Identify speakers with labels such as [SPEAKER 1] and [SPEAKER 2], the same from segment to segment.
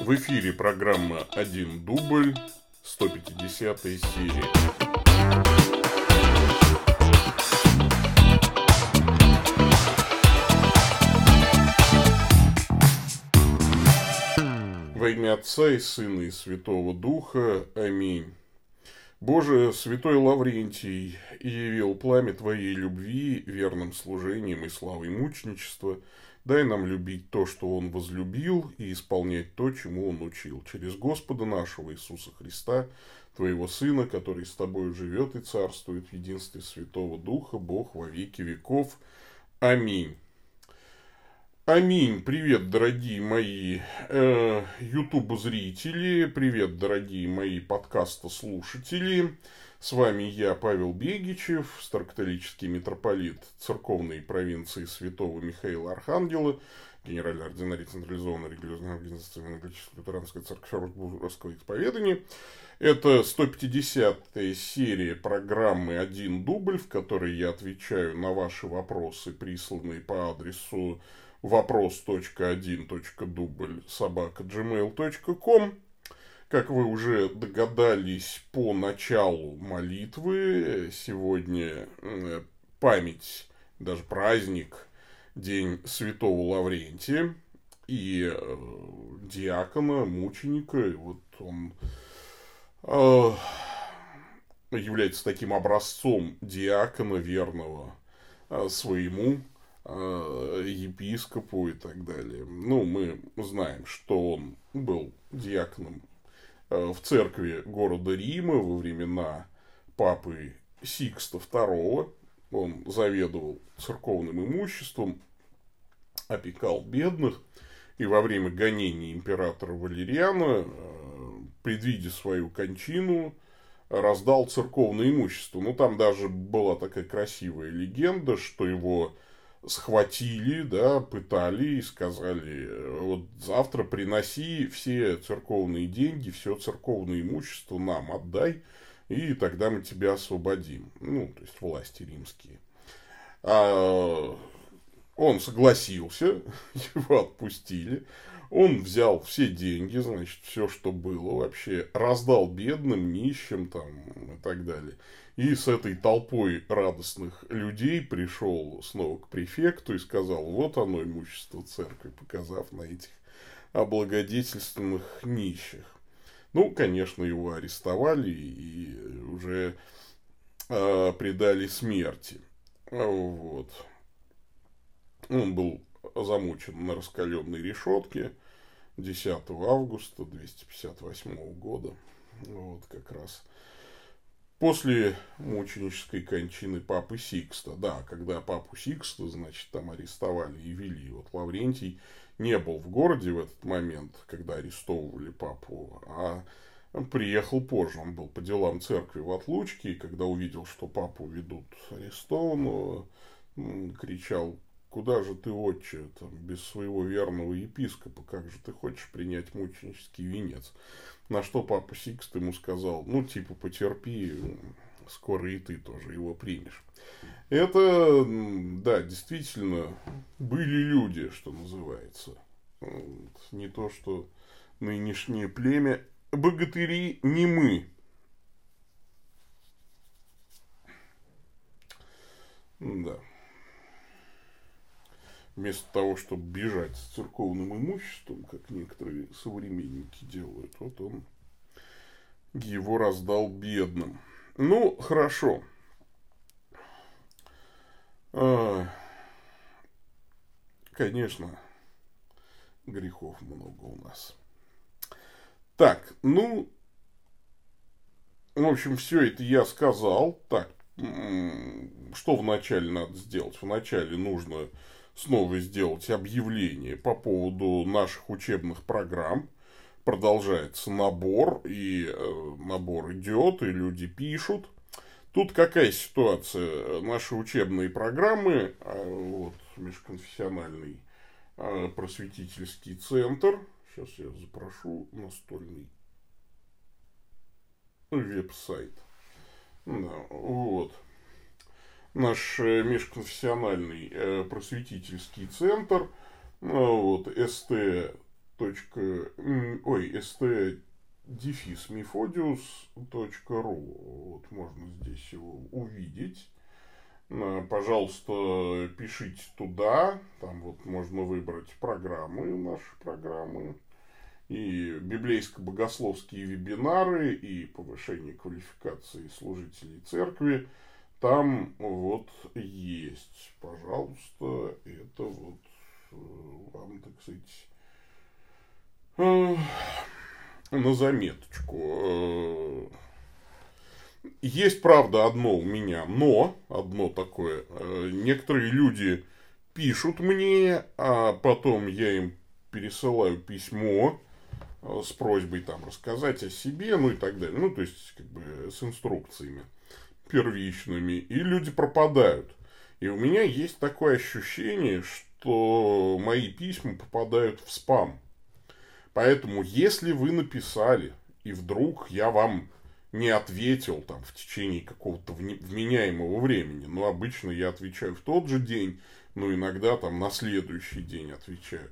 [SPEAKER 1] В эфире программа «Один дубль», 150 серия. Во имя Отца и Сына и Святого Духа. Аминь. Боже, святой Лаврентий, явил пламя Твоей любви верным служением и славой мученичества – Дай нам любить то, что Он возлюбил, и исполнять то, чему Он учил. Через Господа нашего Иисуса Христа, Твоего Сына, который с Тобой живет и царствует в единстве Святого Духа, Бог во веки веков. Аминь. Аминь. Привет, дорогие мои э, YouTube-зрители. Привет, дорогие мои подкаста-слушатели. С вами я, Павел Бегичев, старокатолический митрополит церковной провинции Святого Михаила Архангела, генеральный ординарий централизованной религиозной организации Евангелической лютеранской церкви русского исповедания. Это 150-я серия программы «Один дубль», в которой я отвечаю на ваши вопросы, присланные по адресу вопрос.1.дубль собака gmail.com. Как вы уже догадались по началу молитвы, сегодня э, память, даже праздник, День Святого Лаврентия и э, диакона, мученика. И вот он э, является таким образцом диакона верного своему епископу и так далее. Ну, мы знаем, что он был диаконом в церкви города Рима во времена папы Сикста II. Он заведовал церковным имуществом, опекал бедных. И во время гонений императора Валериана, э, предвидя свою кончину, раздал церковное имущество. Ну, там даже была такая красивая легенда, что его схватили, да, пытали и сказали, вот завтра приноси все церковные деньги, все церковное имущество нам отдай, и тогда мы тебя освободим. Ну, то есть власти римские. А он согласился, его отпустили. Он взял все деньги, значит, все, что было вообще, раздал бедным, нищим там и так далее. И с этой толпой радостных людей пришел снова к префекту и сказал, вот оно имущество церкви, показав на этих облагодетельственных нищих. Ну, конечно, его арестовали и уже э, предали смерти. Вот. Он был замучен на раскаленной решетке 10 августа 258 года. Вот как раз После мученической кончины папы Сикста, да, когда папу Сикста, значит, там арестовали и вели, вот Лаврентий не был в городе в этот момент, когда арестовывали папу, а приехал позже, он был по делам церкви в отлучке, и когда увидел, что папу ведут арестованного, кричал, куда же ты, отче, там, без своего верного епископа, как же ты хочешь принять мученический венец? На что папа Сикст ему сказал, ну, типа, потерпи, скоро и ты тоже его примешь. Это, да, действительно, были люди, что называется. Не то, что нынешнее племя. Богатыри не мы. Да. Вместо того, чтобы бежать с церковным имуществом, как некоторые современники делают, вот он его раздал бедным. Ну, хорошо. А, конечно, грехов много у нас. Так, ну, в общем, все это я сказал. Так, что вначале надо сделать? Вначале нужно снова сделать объявление по поводу наших учебных программ. Продолжается набор, и э, набор идет, и люди пишут. Тут какая ситуация? Наши учебные программы, э, вот, межконфессиональный э, просветительский центр, сейчас я запрошу настольный веб-сайт. Да, вот наш э, межконфессиональный э, просветительский центр, ну, вот, ст ой, st дефис мефодиус.ру. Вот можно здесь его увидеть. Э, пожалуйста, пишите туда. Там вот можно выбрать программы, наши программы. И библейско-богословские вебинары, и повышение квалификации служителей церкви. Там вот есть. Пожалуйста, это вот э, вам, так сказать, э, на заметочку. Есть, правда, одно у меня, но, одно такое, э, некоторые люди пишут мне, а потом я им пересылаю письмо э, с просьбой там рассказать о себе, ну и так далее. Ну, то есть, как бы с инструкциями первичными, и люди пропадают. И у меня есть такое ощущение, что мои письма попадают в спам. Поэтому, если вы написали, и вдруг я вам не ответил там в течение какого-то вменяемого времени. Но обычно я отвечаю в тот же день, но иногда там на следующий день отвечаю.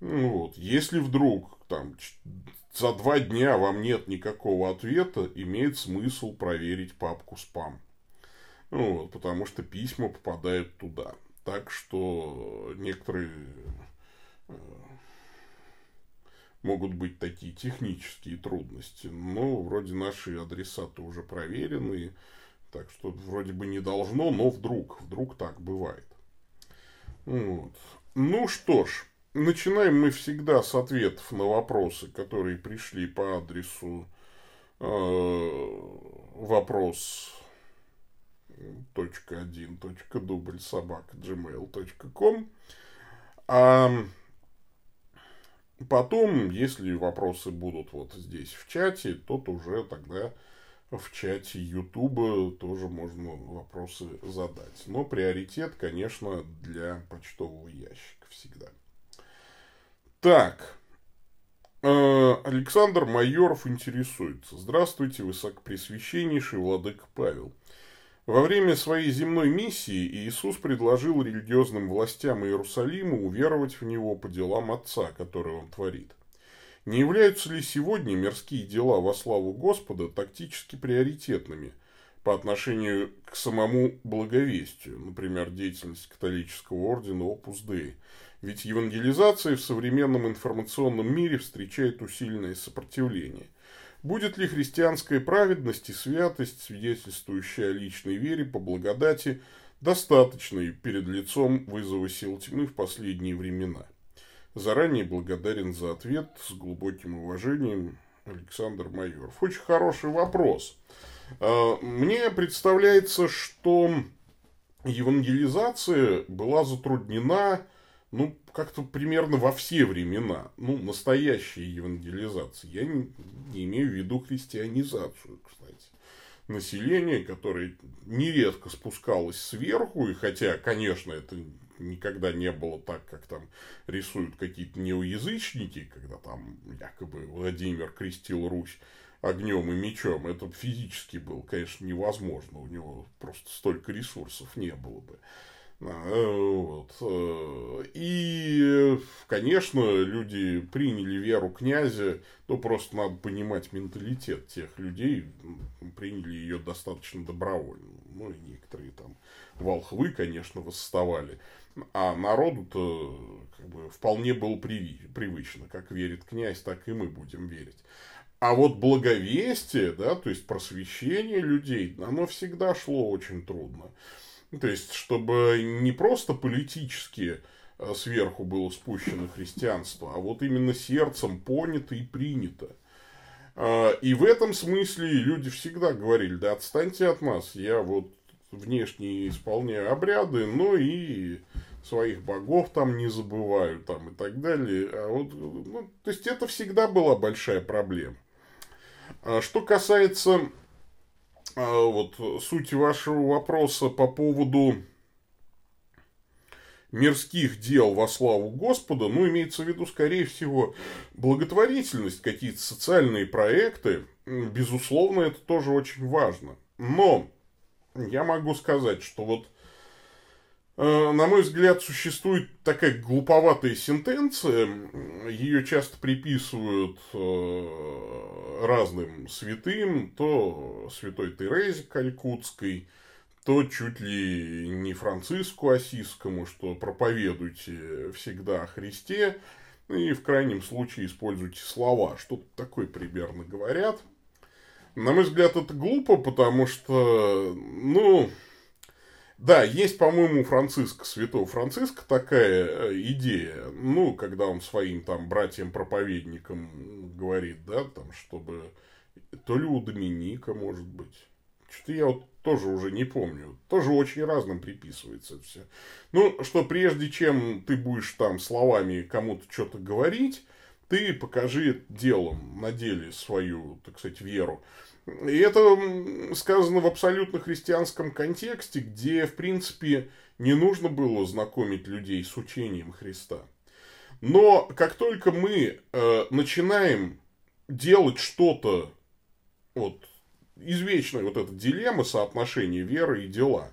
[SPEAKER 1] Ну, вот. Если вдруг там за два дня вам нет никакого ответа, имеет смысл проверить папку спам. Ну, вот, потому что письма попадают туда. Так что некоторые э, могут быть такие технические трудности. Но вроде наши адреса-то уже проверены, так что вроде бы не должно, но вдруг, вдруг так бывает. Вот. Ну что ж, начинаем мы всегда с ответов на вопросы, которые пришли по адресу э, вопрос точка один точка собака gmail.com а Потом, если вопросы будут вот здесь в чате, то уже тогда в чате Ютуба тоже можно вопросы задать. Но приоритет, конечно, для почтового ящика всегда. Так. Э, Александр Майоров интересуется. Здравствуйте, высокопресвященнейший владыка Павел. Во время своей земной миссии Иисус предложил религиозным властям Иерусалима уверовать в Него по делам Отца, которые Он творит. Не являются ли сегодня мирские дела во славу Господа тактически приоритетными по отношению к самому благовестию, например, деятельность католического ордена Opus Dei? Ведь евангелизация в современном информационном мире встречает усиленное сопротивление – Будет ли христианская праведность и святость, свидетельствующая о личной вере по благодати, достаточной перед лицом вызова сил тьмы в последние времена? Заранее благодарен за ответ с глубоким уважением Александр Майоров. Очень хороший вопрос. А, мне представляется, что евангелизация была затруднена ну, как-то примерно во все времена, ну, настоящая евангелизация. Я не, не имею в виду христианизацию, кстати. Население, которое нередко спускалось сверху, и хотя, конечно, это никогда не было так, как там рисуют какие-то неоязычники, когда там якобы Владимир крестил Русь огнем и мечом. Это физически было, конечно, невозможно. У него просто столько ресурсов не было бы. Вот. Э, и, конечно, люди приняли веру князя, но просто надо понимать менталитет тех людей, приняли ее достаточно добровольно. Ну, и некоторые там волхвы, конечно, восставали. А народу-то как бы, вполне было привычно. Как верит князь, так и мы будем верить. А вот благовестие, да, то есть просвещение людей, оно всегда шло очень трудно. То есть, чтобы не просто политически э, сверху было спущено христианство, а вот именно сердцем понято и принято. А, и в этом смысле люди всегда говорили, да отстаньте от нас, я вот внешне исполняю обряды, но и своих богов там не забываю там и так далее. А вот, ну, то есть это всегда была большая проблема. А что касается а, вот суть вашего вопроса по поводу мирских дел во славу Господа, ну, имеется в виду, скорее всего, благотворительность, какие-то социальные проекты, безусловно, это тоже очень важно. Но я могу сказать, что вот Э, на мой взгляд, существует такая глуповатая сентенция, ее часто приписывают э, разным святым, то святой Терезе Калькутской, то чуть ли не Франциску Осискому, что проповедуйте всегда о Христе, и в крайнем случае используйте слова, что-то такое примерно говорят. На мой взгляд, это глупо, потому что, ну, да, есть, по-моему, у Франциска, святого Франциска такая э, идея, ну, когда он своим там братьям-проповедникам говорит, да, там, чтобы, то ли у Доминика, может быть, что-то я вот тоже уже не помню. Тоже очень разным приписывается все. Ну, что прежде чем ты будешь там словами кому-то что-то говорить, ты покажи делом, на деле свою, так сказать, веру. И это сказано в абсолютно христианском контексте, где, в принципе, не нужно было знакомить людей с учением Христа. Но как только мы э, начинаем делать что-то вот извечная вот эта дилемма соотношения веры и дела.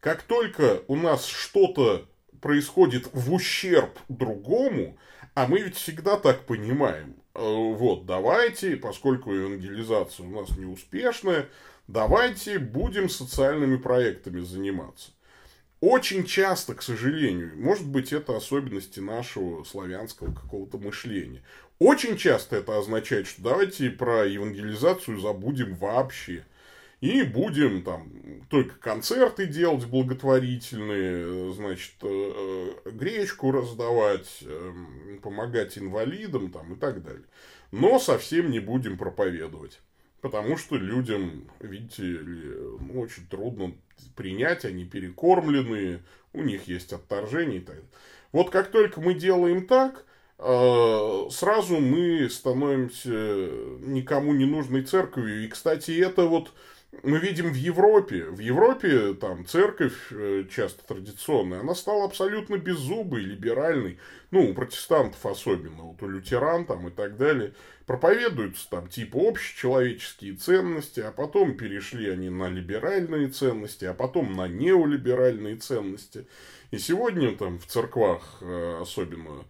[SPEAKER 1] Как только у нас что-то происходит в ущерб другому, а мы ведь всегда так понимаем, вот, давайте, поскольку евангелизация у нас неуспешная, давайте будем социальными проектами заниматься. Очень часто, к сожалению, может быть, это особенности нашего славянского какого-то мышления. Очень часто это означает, что давайте про евангелизацию забудем вообще. И будем там только концерты делать благотворительные, значит, э, гречку раздавать, эм, помогать инвалидам там и так далее. Но совсем не будем проповедовать. Потому что людям, видите ли, ну, очень трудно принять, они перекормленные, у них есть отторжение и так далее. Вот как только мы делаем так, э, сразу мы становимся никому не нужной церковью. И, кстати, это вот мы видим в Европе. В Европе там церковь э, часто традиционная, она стала абсолютно беззубой, либеральной. Ну, у протестантов особенно, вот у лютеран там и так далее. Проповедуются там типа общечеловеческие ценности, а потом перешли они на либеральные ценности, а потом на неолиберальные ценности. И сегодня там в церквах э, особенно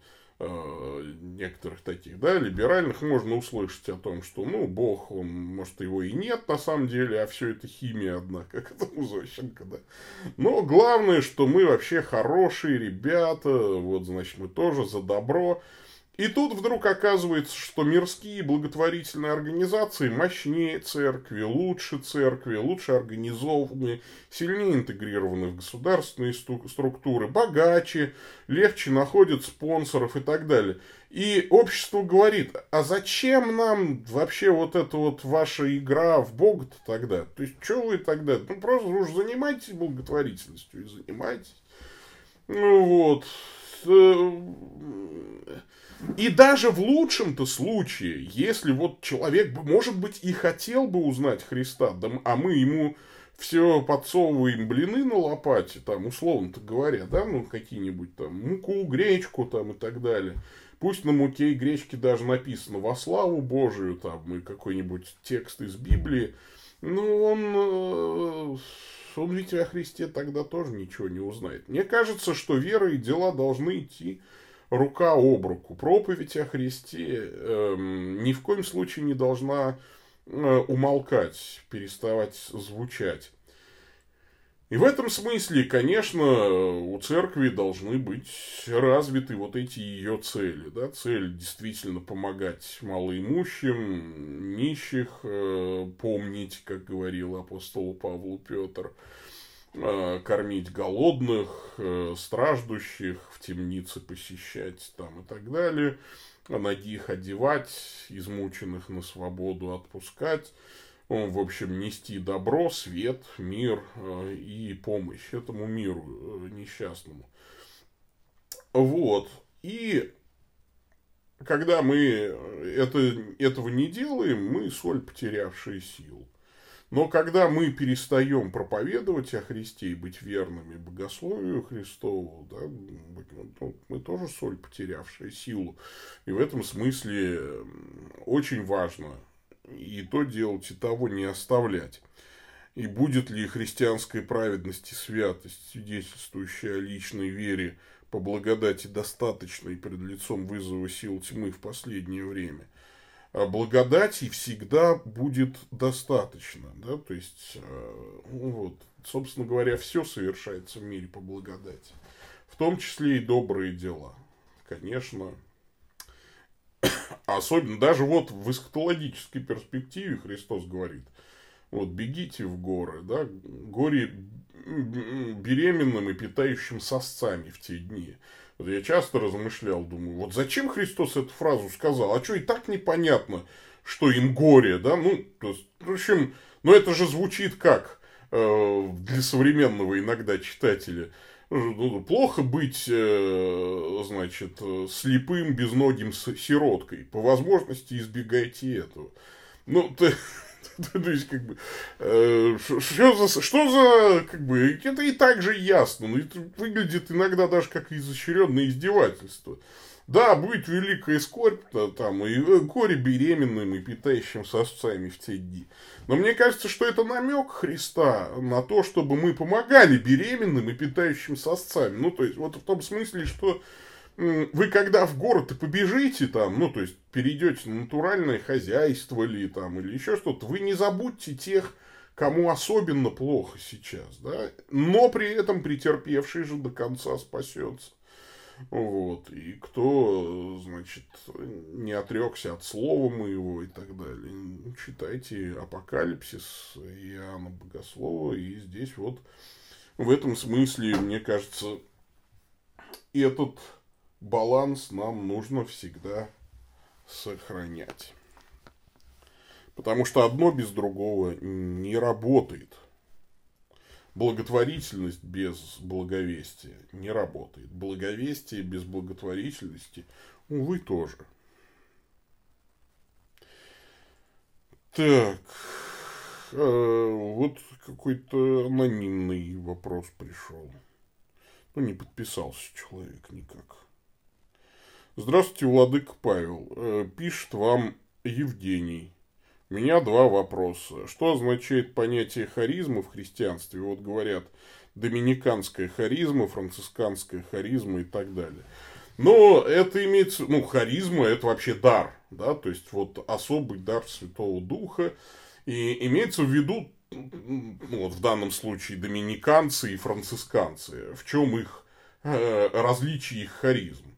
[SPEAKER 1] некоторых таких, да, либеральных можно услышать о том, что, ну, Бог, он, может, его и нет на самом деле, а все это химия одна, как это у Зощенко, да. Но главное, что мы вообще хорошие ребята, вот, значит, мы тоже за добро, и тут вдруг оказывается, что мирские благотворительные организации мощнее церкви, лучше церкви, лучше организованы, сильнее интегрированы в государственные структуры, богаче, легче находят спонсоров и так далее. И общество говорит, а зачем нам вообще вот эта вот ваша игра в Бога-то тогда? То есть, что вы тогда? Ну, просто уж занимайтесь благотворительностью и занимайтесь. Ну вот. Э, и даже в лучшем-то случае, если вот человек, может быть, и хотел бы узнать Христа, да, а мы ему все подсовываем блины на лопате, там, условно-то говоря, да, ну, какие-нибудь там муку, гречку там и так далее. Пусть на муке и гречке даже написано «Во славу Божию», там, и какой-нибудь текст из Библии, ну, он, ведь о Христе тогда тоже ничего не узнает. Мне кажется, что вера и дела должны идти рука об руку. Проповедь о Христе э, ни в коем случае не должна э, умолкать, переставать звучать. И в этом смысле, конечно, у церкви должны быть развиты вот эти ее цели. Да? Цель действительно помогать малоимущим, нищих, э, помнить, как говорил апостол Павлу Петр, Э, кормить голодных, э, страждущих, в темнице посещать там и так далее, ногих одевать, измученных на свободу отпускать, в общем, нести добро, свет, мир э, и помощь этому миру несчастному. Вот. И когда мы это, этого не делаем, мы соль, потерявшие силу. Но когда мы перестаем проповедовать о Христе и быть верными богословию Христову, да, ну, мы тоже соль, потерявшая силу. И в этом смысле очень важно и то делать, и того не оставлять. И будет ли христианская праведность и святость, свидетельствующая о личной вере по благодати достаточной пред лицом вызова сил тьмы в последнее время? А благодати всегда будет достаточно, да, то есть, э, вот, собственно говоря, все совершается в мире по благодати, в том числе и добрые дела, конечно, особенно даже вот в эсхатологической перспективе Христос говорит, вот, бегите в горы, да, горе беременным и питающим сосцами в те дни. Вот я часто размышлял, думаю, вот зачем Христос эту фразу сказал? А что, и так непонятно, что им горе, да? Ну, то есть, в общем, ну это же звучит как э, для современного иногда читателя. Плохо быть, э, значит, слепым, безногим сироткой. По возможности избегайте этого. Ну, ты, То есть, как бы, э, что за, что за, как бы, это и так же ясно, но это выглядит иногда даже как изощренное издевательство. Да, будет великая скорбь там, и э, горе беременным и питающим сосцами в те дни. Но мне кажется, что это намек Христа на то, чтобы мы помогали беременным и питающим сосцами. Ну, то есть, вот в том смысле, что вы когда в город и побежите там, ну, то есть, перейдете на натуральное хозяйство ли там, или еще что-то, вы не забудьте тех, кому особенно плохо сейчас, да, но при этом претерпевший же до конца спасется. Вот, и кто, значит, не отрекся от слова моего и так далее. Читайте Апокалипсис Иоанна Богослова, и здесь вот в этом смысле, мне кажется, этот баланс нам нужно всегда сохранять. Потому что одно без другого не работает. Благотворительность без благовестия не работает. Благовестие без благотворительности, увы, тоже. Так, э, вот какой-то анонимный вопрос пришел. Ну, не подписался человек никак. Здравствуйте, Владык Павел. Э, пишет вам Евгений. У меня два вопроса. Что означает понятие харизма в христианстве? Вот говорят, доминиканская харизма, францисканская харизма и так далее. Но это имеется, ну, харизма это вообще дар, да, то есть вот особый дар Святого Духа. И имеется в виду, ну, вот в данном случае, доминиканцы и францисканцы. В чем их э, различие их харизм?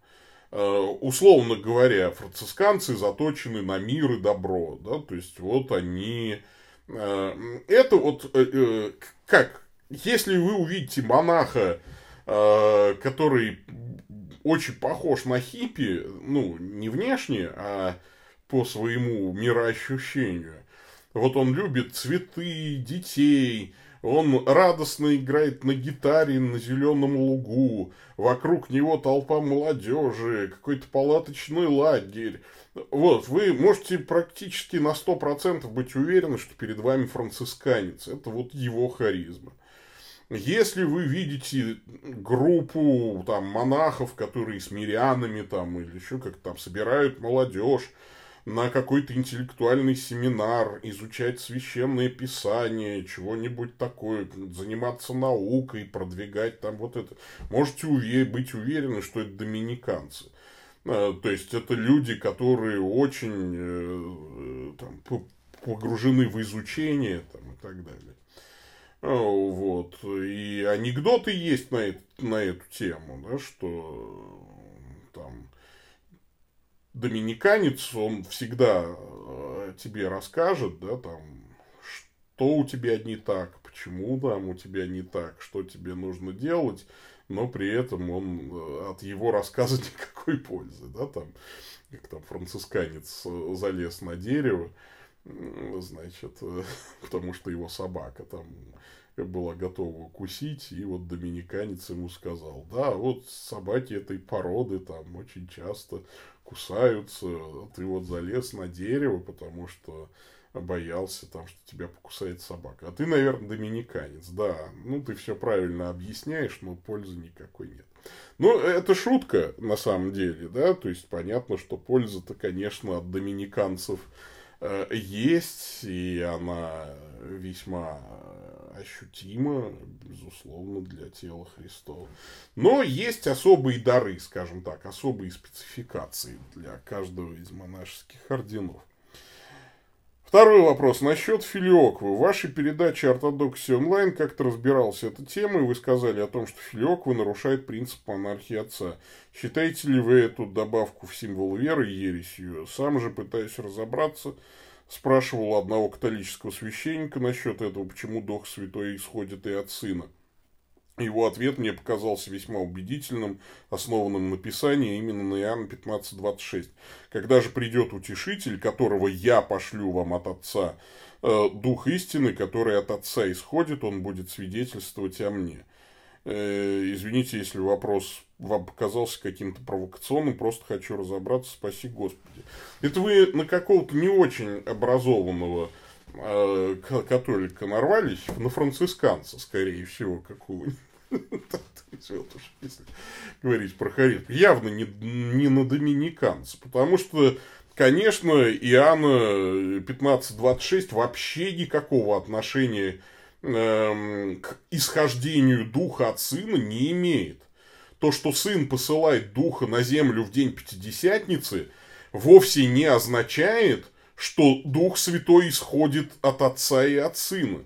[SPEAKER 1] Э, условно говоря, францисканцы заточены на мир и добро, да, то есть вот они, э, это вот, э, как, если вы увидите монаха, который очень похож на хиппи, ну, не внешне, а по своему мироощущению, вот он любит цветы, детей, он радостно играет на гитаре на зеленом лугу. Вокруг него толпа молодежи, какой-то палаточный лагерь. Вот, вы можете практически на 100% быть уверены, что перед вами францисканец. Это вот его харизма. Если вы видите группу там монахов, которые с мирянами там или еще как там собирают молодежь, на какой-то интеллектуальный семинар, изучать священное писание, чего-нибудь такое, заниматься наукой, продвигать там вот это. Можете уве- быть уверены, что это доминиканцы. А, то есть это люди, которые очень э, там, погружены в изучение там, и так далее. А, вот. И анекдоты есть на, на эту тему, да, что там доминиканец, он всегда э, тебе расскажет, да, там, что у тебя не так, почему там у тебя не так, что тебе нужно делать, но при этом он э, от его рассказа никакой пользы, да, там, как там францисканец э, залез на дерево, значит, потому что его собака там была готова укусить, и вот доминиканец ему сказал, да, вот собаки этой породы там очень часто кусаются, ты вот залез на дерево, потому что боялся там, что тебя покусает собака. А ты, наверное, доминиканец, да. Ну, ты все правильно объясняешь, но пользы никакой нет. Ну, это шутка, на самом деле, да, то есть понятно, что польза-то, конечно, от доминиканцев э, есть, и она весьма ощутимо, безусловно, для тела Христова. Но есть особые дары, скажем так, особые спецификации для каждого из монашеских орденов. Второй вопрос. Насчет филиоквы. В вашей передаче «Ортодоксия онлайн» как-то разбиралась эта тема, и вы сказали о том, что филиоква нарушает принцип монархии отца. Считаете ли вы эту добавку в символ веры ересью? Сам же пытаюсь разобраться. Спрашивал одного католического священника насчет этого, почему Дух Святой исходит и от Сына. Его ответ мне показался весьма убедительным, основанным на Писании, именно на Иоанна 15.26. «Когда же придет утешитель, которого я пошлю вам от Отца, э, Дух истины, который от Отца исходит, он будет свидетельствовать о мне». Э, извините, если вопрос вам показался каким-то провокационным, просто хочу разобраться, спаси Господи. Это вы на какого-то не очень образованного э, католика нарвались, на францисканца, скорее всего, какого-нибудь. Если говорить про харизму. Явно не, не на доминиканца. Потому что, конечно, Иоанна 15.26 вообще никакого отношения э, к исхождению духа от сына не имеет. То, что сын посылает духа на землю в день Пятидесятницы, вовсе не означает, что Дух Святой исходит от Отца и от Сына.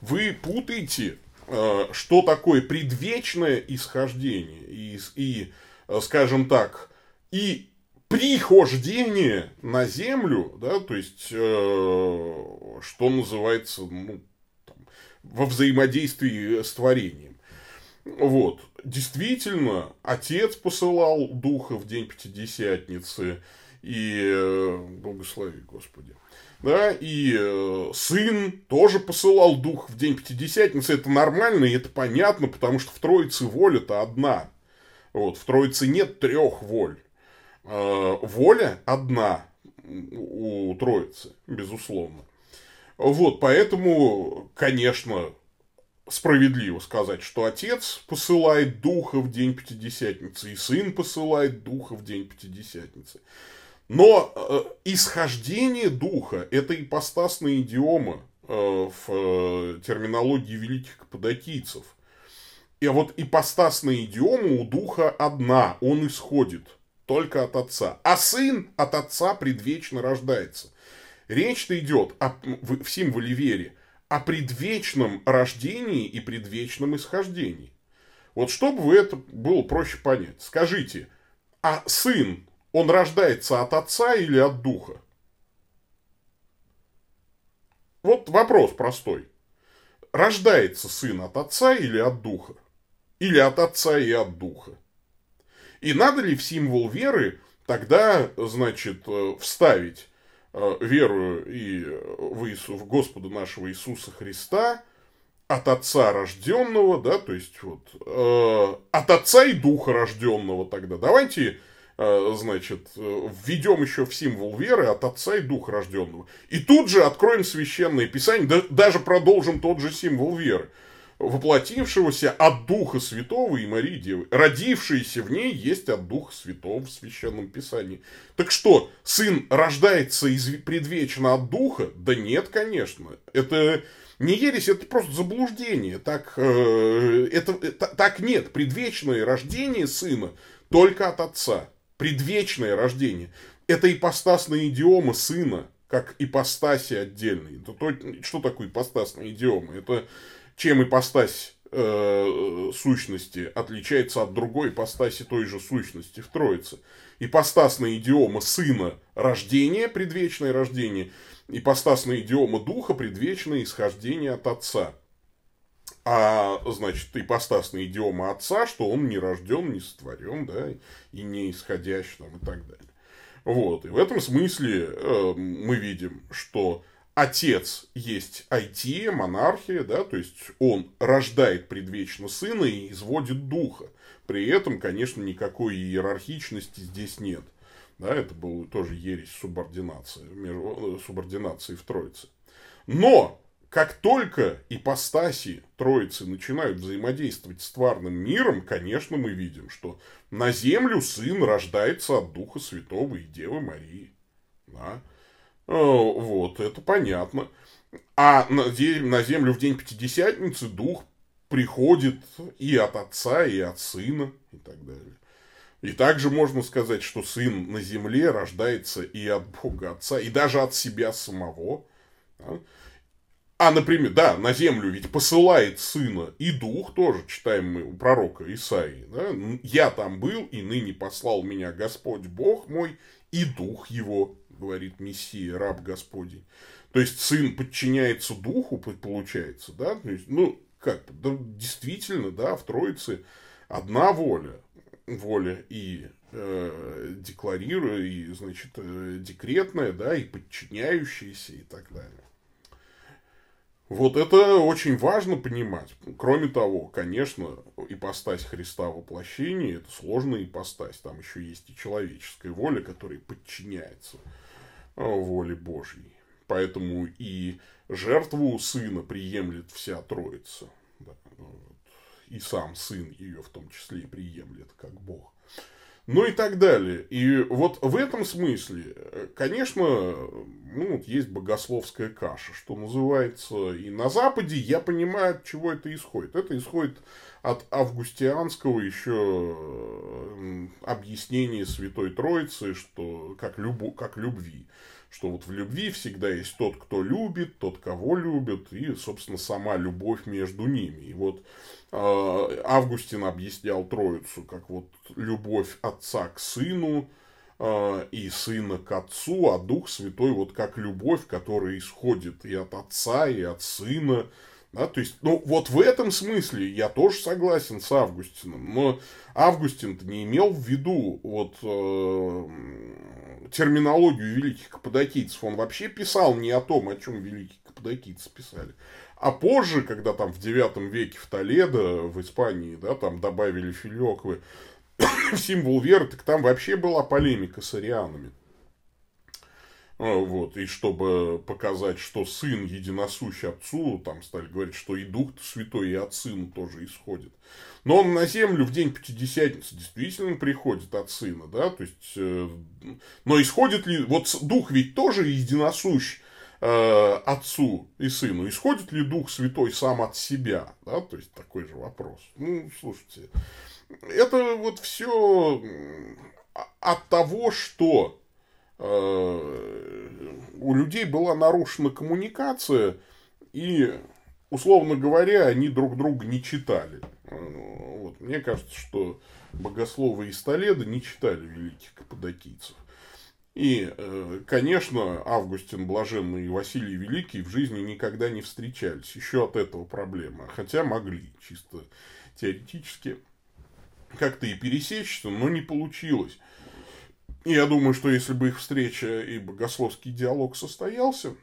[SPEAKER 1] Вы путаете Э, что такое предвечное исхождение и, и э, скажем так, и прихождение на землю, да, то есть, э, что называется, ну, во взаимодействии с творением. Вот. Действительно, отец посылал духа в день Пятидесятницы, и э, благослови Господи да, и э, сын тоже посылал дух в день Пятидесятницы. Это нормально и это понятно, потому что в Троице воля-то одна. Вот, в Троице нет трех воль. Э, воля одна у Троицы, безусловно. Вот, поэтому, конечно, справедливо сказать, что отец посылает духа в день Пятидесятницы, и сын посылает духа в день Пятидесятницы. Но э, исхождение духа – это ипостасная идиома э, в э, терминологии великих каппадокийцев. И вот ипостасная идиома у духа одна, он исходит только от отца. А сын от отца предвечно рождается. Речь-то идет о, в, в символе вере о предвечном рождении и предвечном исхождении. Вот чтобы вы это было проще понять, скажите, а сын он рождается от отца или от духа? Вот вопрос простой. Рождается сын от отца или от духа? Или от отца и от духа? И надо ли в символ веры тогда, значит, э, вставить э, веру и в, Иису, в Господа нашего Иисуса Христа от Отца рожденного, да, то есть вот э, от Отца и Духа рожденного тогда. Давайте Э, значит, э, введем еще в символ веры от Отца и Духа рожденного. И тут же откроем священное писание, да, даже продолжим тот же символ веры воплотившегося от Духа Святого и Марии Девы. Родившиеся в ней есть от Духа Святого в Священном Писании. Так что, сын рождается из предвечно от Духа? Да нет, конечно. Это не ересь, это просто заблуждение. Так, э, это, это, так нет. Предвечное рождение сына только от Отца предвечное рождение. Это ипостасная идиома сына, как ипостаси отдельные. Это то, что такое ипостасная идиома? Это чем ипостась э, сущности отличается от другой ипостаси той же сущности в Троице. Ипостасная идиома сына – рождение, предвечное рождение. Ипостасная идиома духа – предвечное исхождение от отца. А, значит, ипостасная идиома отца, что он не рожден, не сотворен, да, и не исходящий там, и так далее. Вот, и в этом смысле э, мы видим, что отец есть IT, монархия, да, то есть он рождает предвечно сына и изводит духа. При этом, конечно, никакой иерархичности здесь нет. Да, это был тоже ересь субординации, э, субординации в Троице. Но как только ипостаси Троицы начинают взаимодействовать с тварным миром, конечно, мы видим, что на землю сын рождается от Духа Святого и Девы Марии. Да? Вот, это понятно. А на, землю в день Пятидесятницы дух приходит и от отца, и от сына, и так далее. И также можно сказать, что сын на земле рождается и от Бога Отца, и даже от себя самого. А, например, да, на землю ведь посылает сына и дух, тоже читаем мы у пророка Исаии. Да? Я там был, и ныне послал меня Господь Бог мой, и дух его, говорит Мессия, раб Господень. То есть сын подчиняется духу, получается, да? То есть, ну, как, да, действительно, да, в Троице одна воля. Воля и э, декларируя, и, значит, э, декретная, да, и подчиняющаяся, и так далее. Вот это очень важно понимать. Кроме того, конечно, ипостась Христа воплощения – это сложная ипостась. Там еще есть и человеческая воля, которая подчиняется э, воле Божьей. Поэтому и жертву сына приемлет вся Троица. Да, и сам сын ее в том числе и приемлет, как Бог ну и так далее. И вот в этом смысле, конечно, ну, вот есть богословская каша, что называется. И на Западе я понимаю, от чего это исходит. Это исходит от августианского еще объяснения Святой Троицы, что как, любу, как любви. Что вот в любви всегда есть тот, кто любит, тот, кого любит, и, собственно, сама любовь между ними. И вот э, Августин объяснял Троицу как вот любовь отца к сыну, э, и сына к отцу, а Дух Святой вот как любовь, которая исходит и от отца, и от сына, да, то есть, ну, вот в этом смысле я тоже согласен с Августином, но Августин не имел в виду вот э, терминологию великих каппадокийцев. Он вообще писал не о том, о чем великие каппадокийцы писали. А позже, когда там в девятом веке в Толедо, в Испании, да, там добавили филиоквы в символ веры, так там вообще была полемика с арианами. А, вот, и чтобы показать, что сын единосущ отцу, там стали говорить, что и дух святой, и от сына тоже исходит. Но он на землю в день Пятидесятницы действительно приходит от сына, да, то есть, э, но исходит ли, вот дух ведь тоже единосущ э, отцу и сыну, исходит ли дух святой сам от себя, да, то есть, такой же вопрос. Ну, слушайте, это вот все от того, что у людей была нарушена коммуникация, и, условно говоря, они друг друга не читали. Э, вот. Мне кажется, что богословы и столеды не читали великих каппадокийцев. И, э, конечно, Августин Блаженный и Василий Великий в жизни никогда не встречались. Еще от этого проблема. Хотя могли, чисто теоретически, как-то и пересечься, но не получилось. Я думаю, что если бы их встреча и богословский диалог состоялся,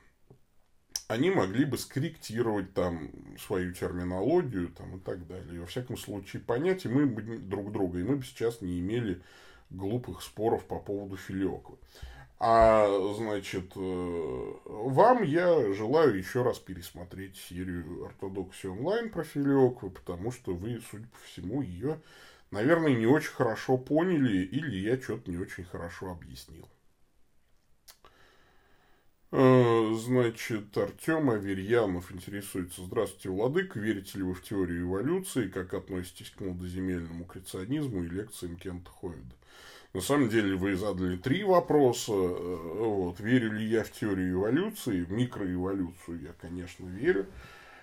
[SPEAKER 1] они могли бы скорректировать там свою терминологию там, и так далее. И, во всяком случае, понять, и мы бы друг друга, и мы бы сейчас не имели глупых споров по поводу филиоквы. А, значит, э, вам я желаю еще раз пересмотреть серию «Ортодоксии онлайн» про филиоквы, потому что вы, судя по всему, ее наверное, не очень хорошо поняли, или я что-то не очень хорошо объяснил. Э, значит, Артем Аверьянов интересуется. Здравствуйте, Владык. Верите ли вы в теорию эволюции? Как относитесь к молодоземельному креационизму и лекциям Кента Хойда? На самом деле вы задали три вопроса. Э, вот. Верю ли я в теорию эволюции? В микроэволюцию я, конечно, верю.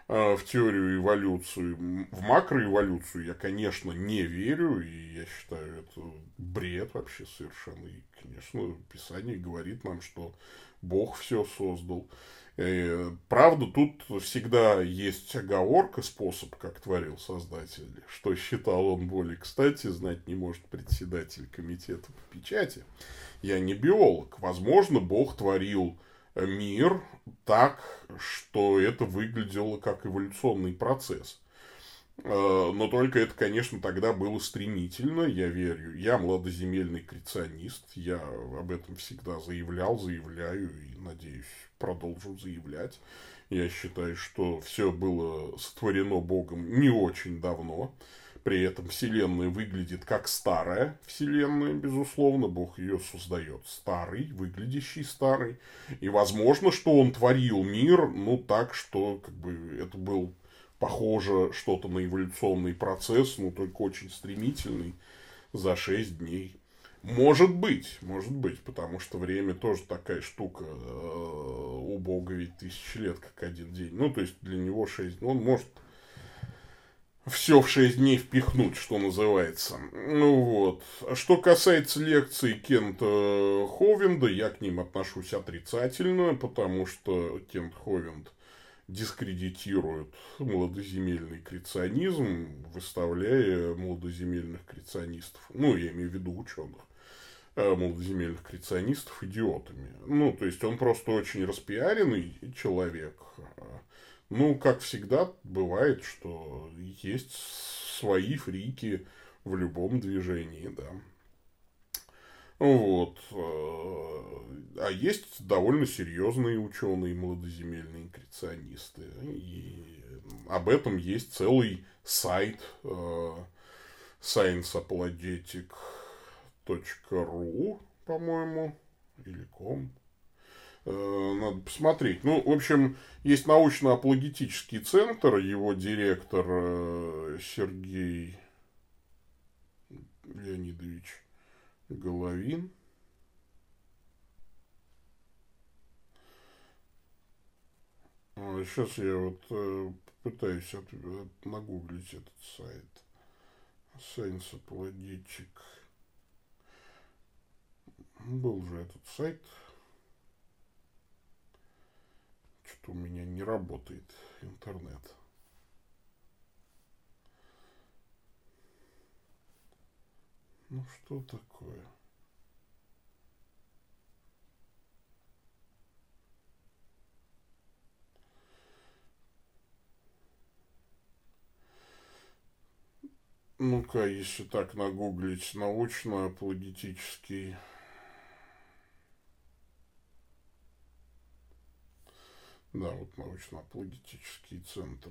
[SPEAKER 1] Э, в теорию эволюции. В макроэволюцию я, конечно, не верю, и я считаю это бред вообще совершенно. И, конечно, Писание говорит нам, что Бог все создал. И, э, правда, тут всегда есть оговорка, способ, как творил Создатель, что считал он более кстати, знать не может председатель комитета по печати. Я не биолог. Возможно, Бог творил мир так, что это выглядело как эволюционный процесс. Э, но только это, конечно, тогда было стремительно, я верю. Я младоземельный креационист, я об этом всегда заявлял, заявляю и, надеюсь, продолжу заявлять. Я считаю, что все было сотворено Богом не очень давно. При этом Вселенная выглядит как старая Вселенная, безусловно. Бог ее создает старый, выглядящий старый. И возможно, что он творил мир, ну, так, что как бы это был похоже что-то на эволюционный процесс, ну, только очень стремительный, за 6 дней. Может быть, может быть, потому что время тоже такая штука. Э, у Бога ведь тысячи лет, как один день. Ну, то есть, для него 6 Он может все в 6 дней впихнуть, что называется. Ну вот. А что касается лекций Кента Ховенда, я к ним отношусь отрицательно, потому что Кент Ховенд дискредитирует молодоземельный креационизм, выставляя молодоземельных креационистов, ну, я имею в виду ученых, э, молодоземельных креационистов идиотами. Ну, то есть, он просто очень распиаренный человек, ну, как всегда, бывает, что есть свои фрики в любом движении, да. Вот. Э, а есть довольно серьезные ученые, молодоземельные креационисты. И об этом есть целый сайт э, scienceapologetic.ru, по-моему, или ком. Э, надо посмотреть. Ну, в общем, есть научно-апологетический центр, его директор э, Сергей Леонидович Головин. Сейчас а, я вот э, пытаюсь от, от, нагуглить этот сайт. Science. Был же этот сайт. Что-то у меня не работает интернет. Ну что такое? Ну-ка, если так нагуглить научно-апологетический Да, вот научно-апологетический центр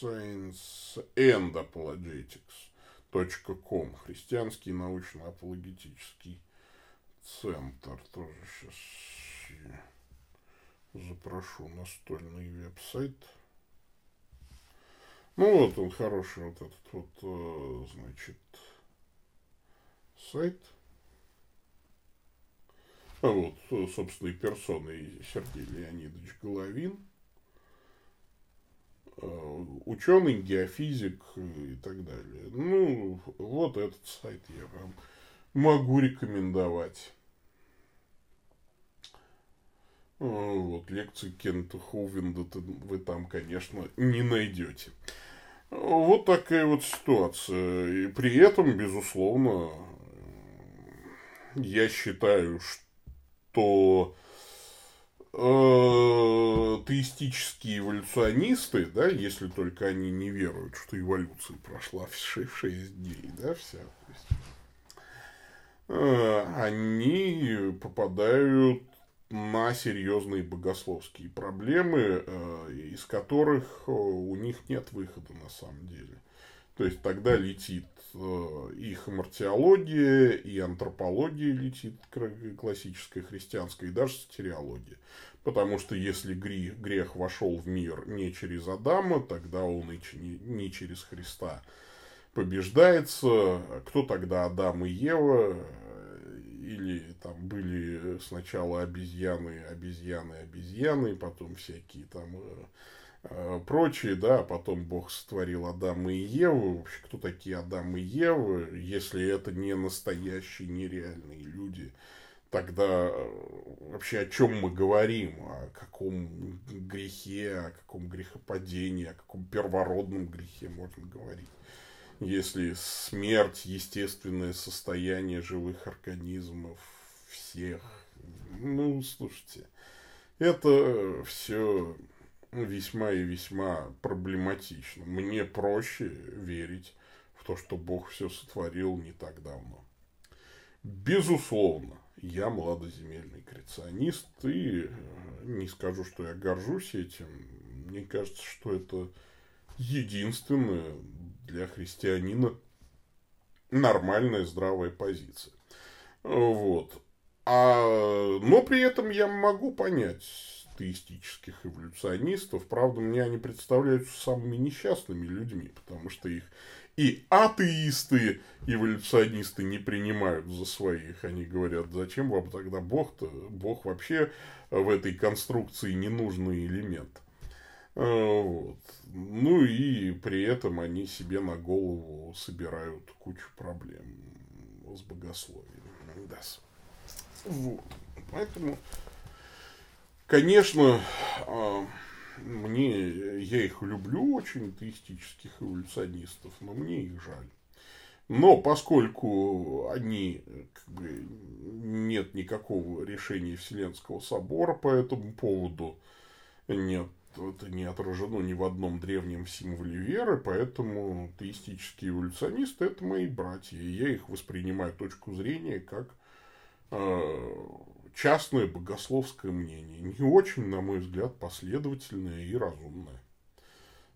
[SPEAKER 1] Science and Apologetics.com. Христианский научно-апологетический центр. Тоже сейчас запрошу настольный веб-сайт. Ну вот он хороший, вот этот вот, э, значит, сайт. А вот, собственной персоной Сергей Леонидович Головин, э, ученый, геофизик и так далее. Ну, вот этот сайт я вам могу рекомендовать. Э, вот, лекции Кента Хоувенда вы там, конечно, не найдете. Вот такая вот ситуация. И при этом, безусловно, я считаю, что что э, теистические эволюционисты, да, если только они не веруют, что эволюция прошла в 6, в 6 дней, да, вся, то есть, э, они попадают на серьезные богословские проблемы, э, из которых у них нет выхода на самом деле. То есть тогда летит Э, их мартиология, и антропология летит классическая христианская, и даже стереология. Потому что если грех, вошел в мир не через Адама, тогда он и не, через Христа побеждается. Кто тогда Адам и Ева? Или там были сначала обезьяны, обезьяны, обезьяны, потом всякие там Э, прочие, да, потом Бог сотворил Адама и Еву. Вообще, кто такие Адам и Ева, если это не настоящие, нереальные люди, тогда э, вообще о чем мы говорим, о каком грехе, о каком грехопадении, о каком первородном грехе можно говорить. Если смерть, естественное состояние живых организмов всех, ну, слушайте, это все весьма и весьма проблематично. Мне проще верить в то, что Бог все сотворил не так давно. Безусловно, я младоземельный креационист, и э, не скажу, что я горжусь этим. Мне кажется, что это единственная для христианина нормальная здравая позиция. Вот. А, но при этом я могу понять теистических эволюционистов. Правда, мне они представляются самыми несчастными людьми, потому что их и атеисты, эволюционисты не принимают за своих. Они говорят, зачем вам тогда Бог-то? Бог вообще в этой конструкции ненужный элемент. А, вот. Ну и при этом они себе на голову собирают кучу проблем с богословием. Да. Вот. Поэтому, конечно, а, мне, я их люблю очень, теистических эволюционистов, но мне их жаль. Но поскольку они, как бы, нет никакого решения Вселенского собора по этому поводу, нет, это не отражено ни в одном древнем символе веры, поэтому теистические эволюционисты – это мои братья, и я их воспринимаю точку зрения как э, частное богословское мнение. Не очень, на мой взгляд, последовательное и разумное.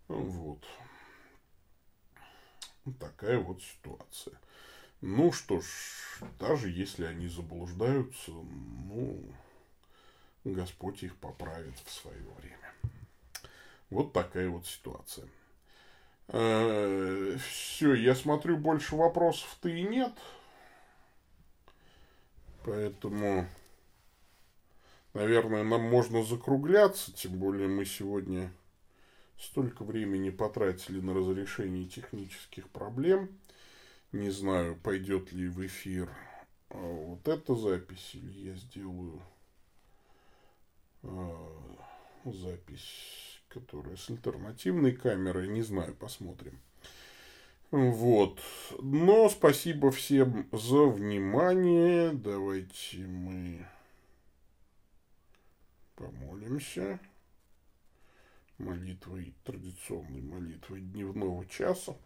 [SPEAKER 1] Вот. Такая вот ситуация. Ну что ж, даже если они заблуждаются, ну, Господь их поправит в свое время. Вот такая вот ситуация. Э, Все, я смотрю, больше вопросов-то и нет. Поэтому наверное, нам можно закругляться, тем более мы сегодня столько времени потратили на разрешение технических проблем. Не знаю, пойдет ли в эфир а, вот эта запись, или я сделаю а, запись, которая с альтернативной камерой, не знаю, посмотрим. Вот. Но спасибо всем за внимание. Давайте мы помолимся молитвой, традиционной молитвой дневного часа.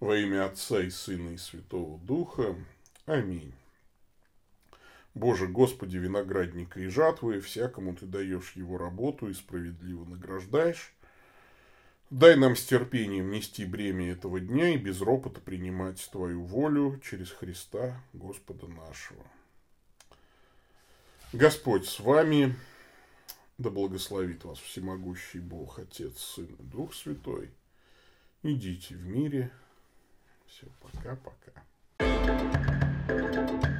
[SPEAKER 1] Во имя Отца и Сына и Святого Духа. Аминь. Боже, Господи, виноградника и жатвы, всякому Ты даешь его работу и справедливо награждаешь. Дай нам с терпением нести бремя этого дня и без ропота принимать Твою волю через Христа Господа нашего. Господь с вами, да благословит вас всемогущий Бог, Отец, Сын и Дух Святой. Идите в мире. Все, пока-пока. thank you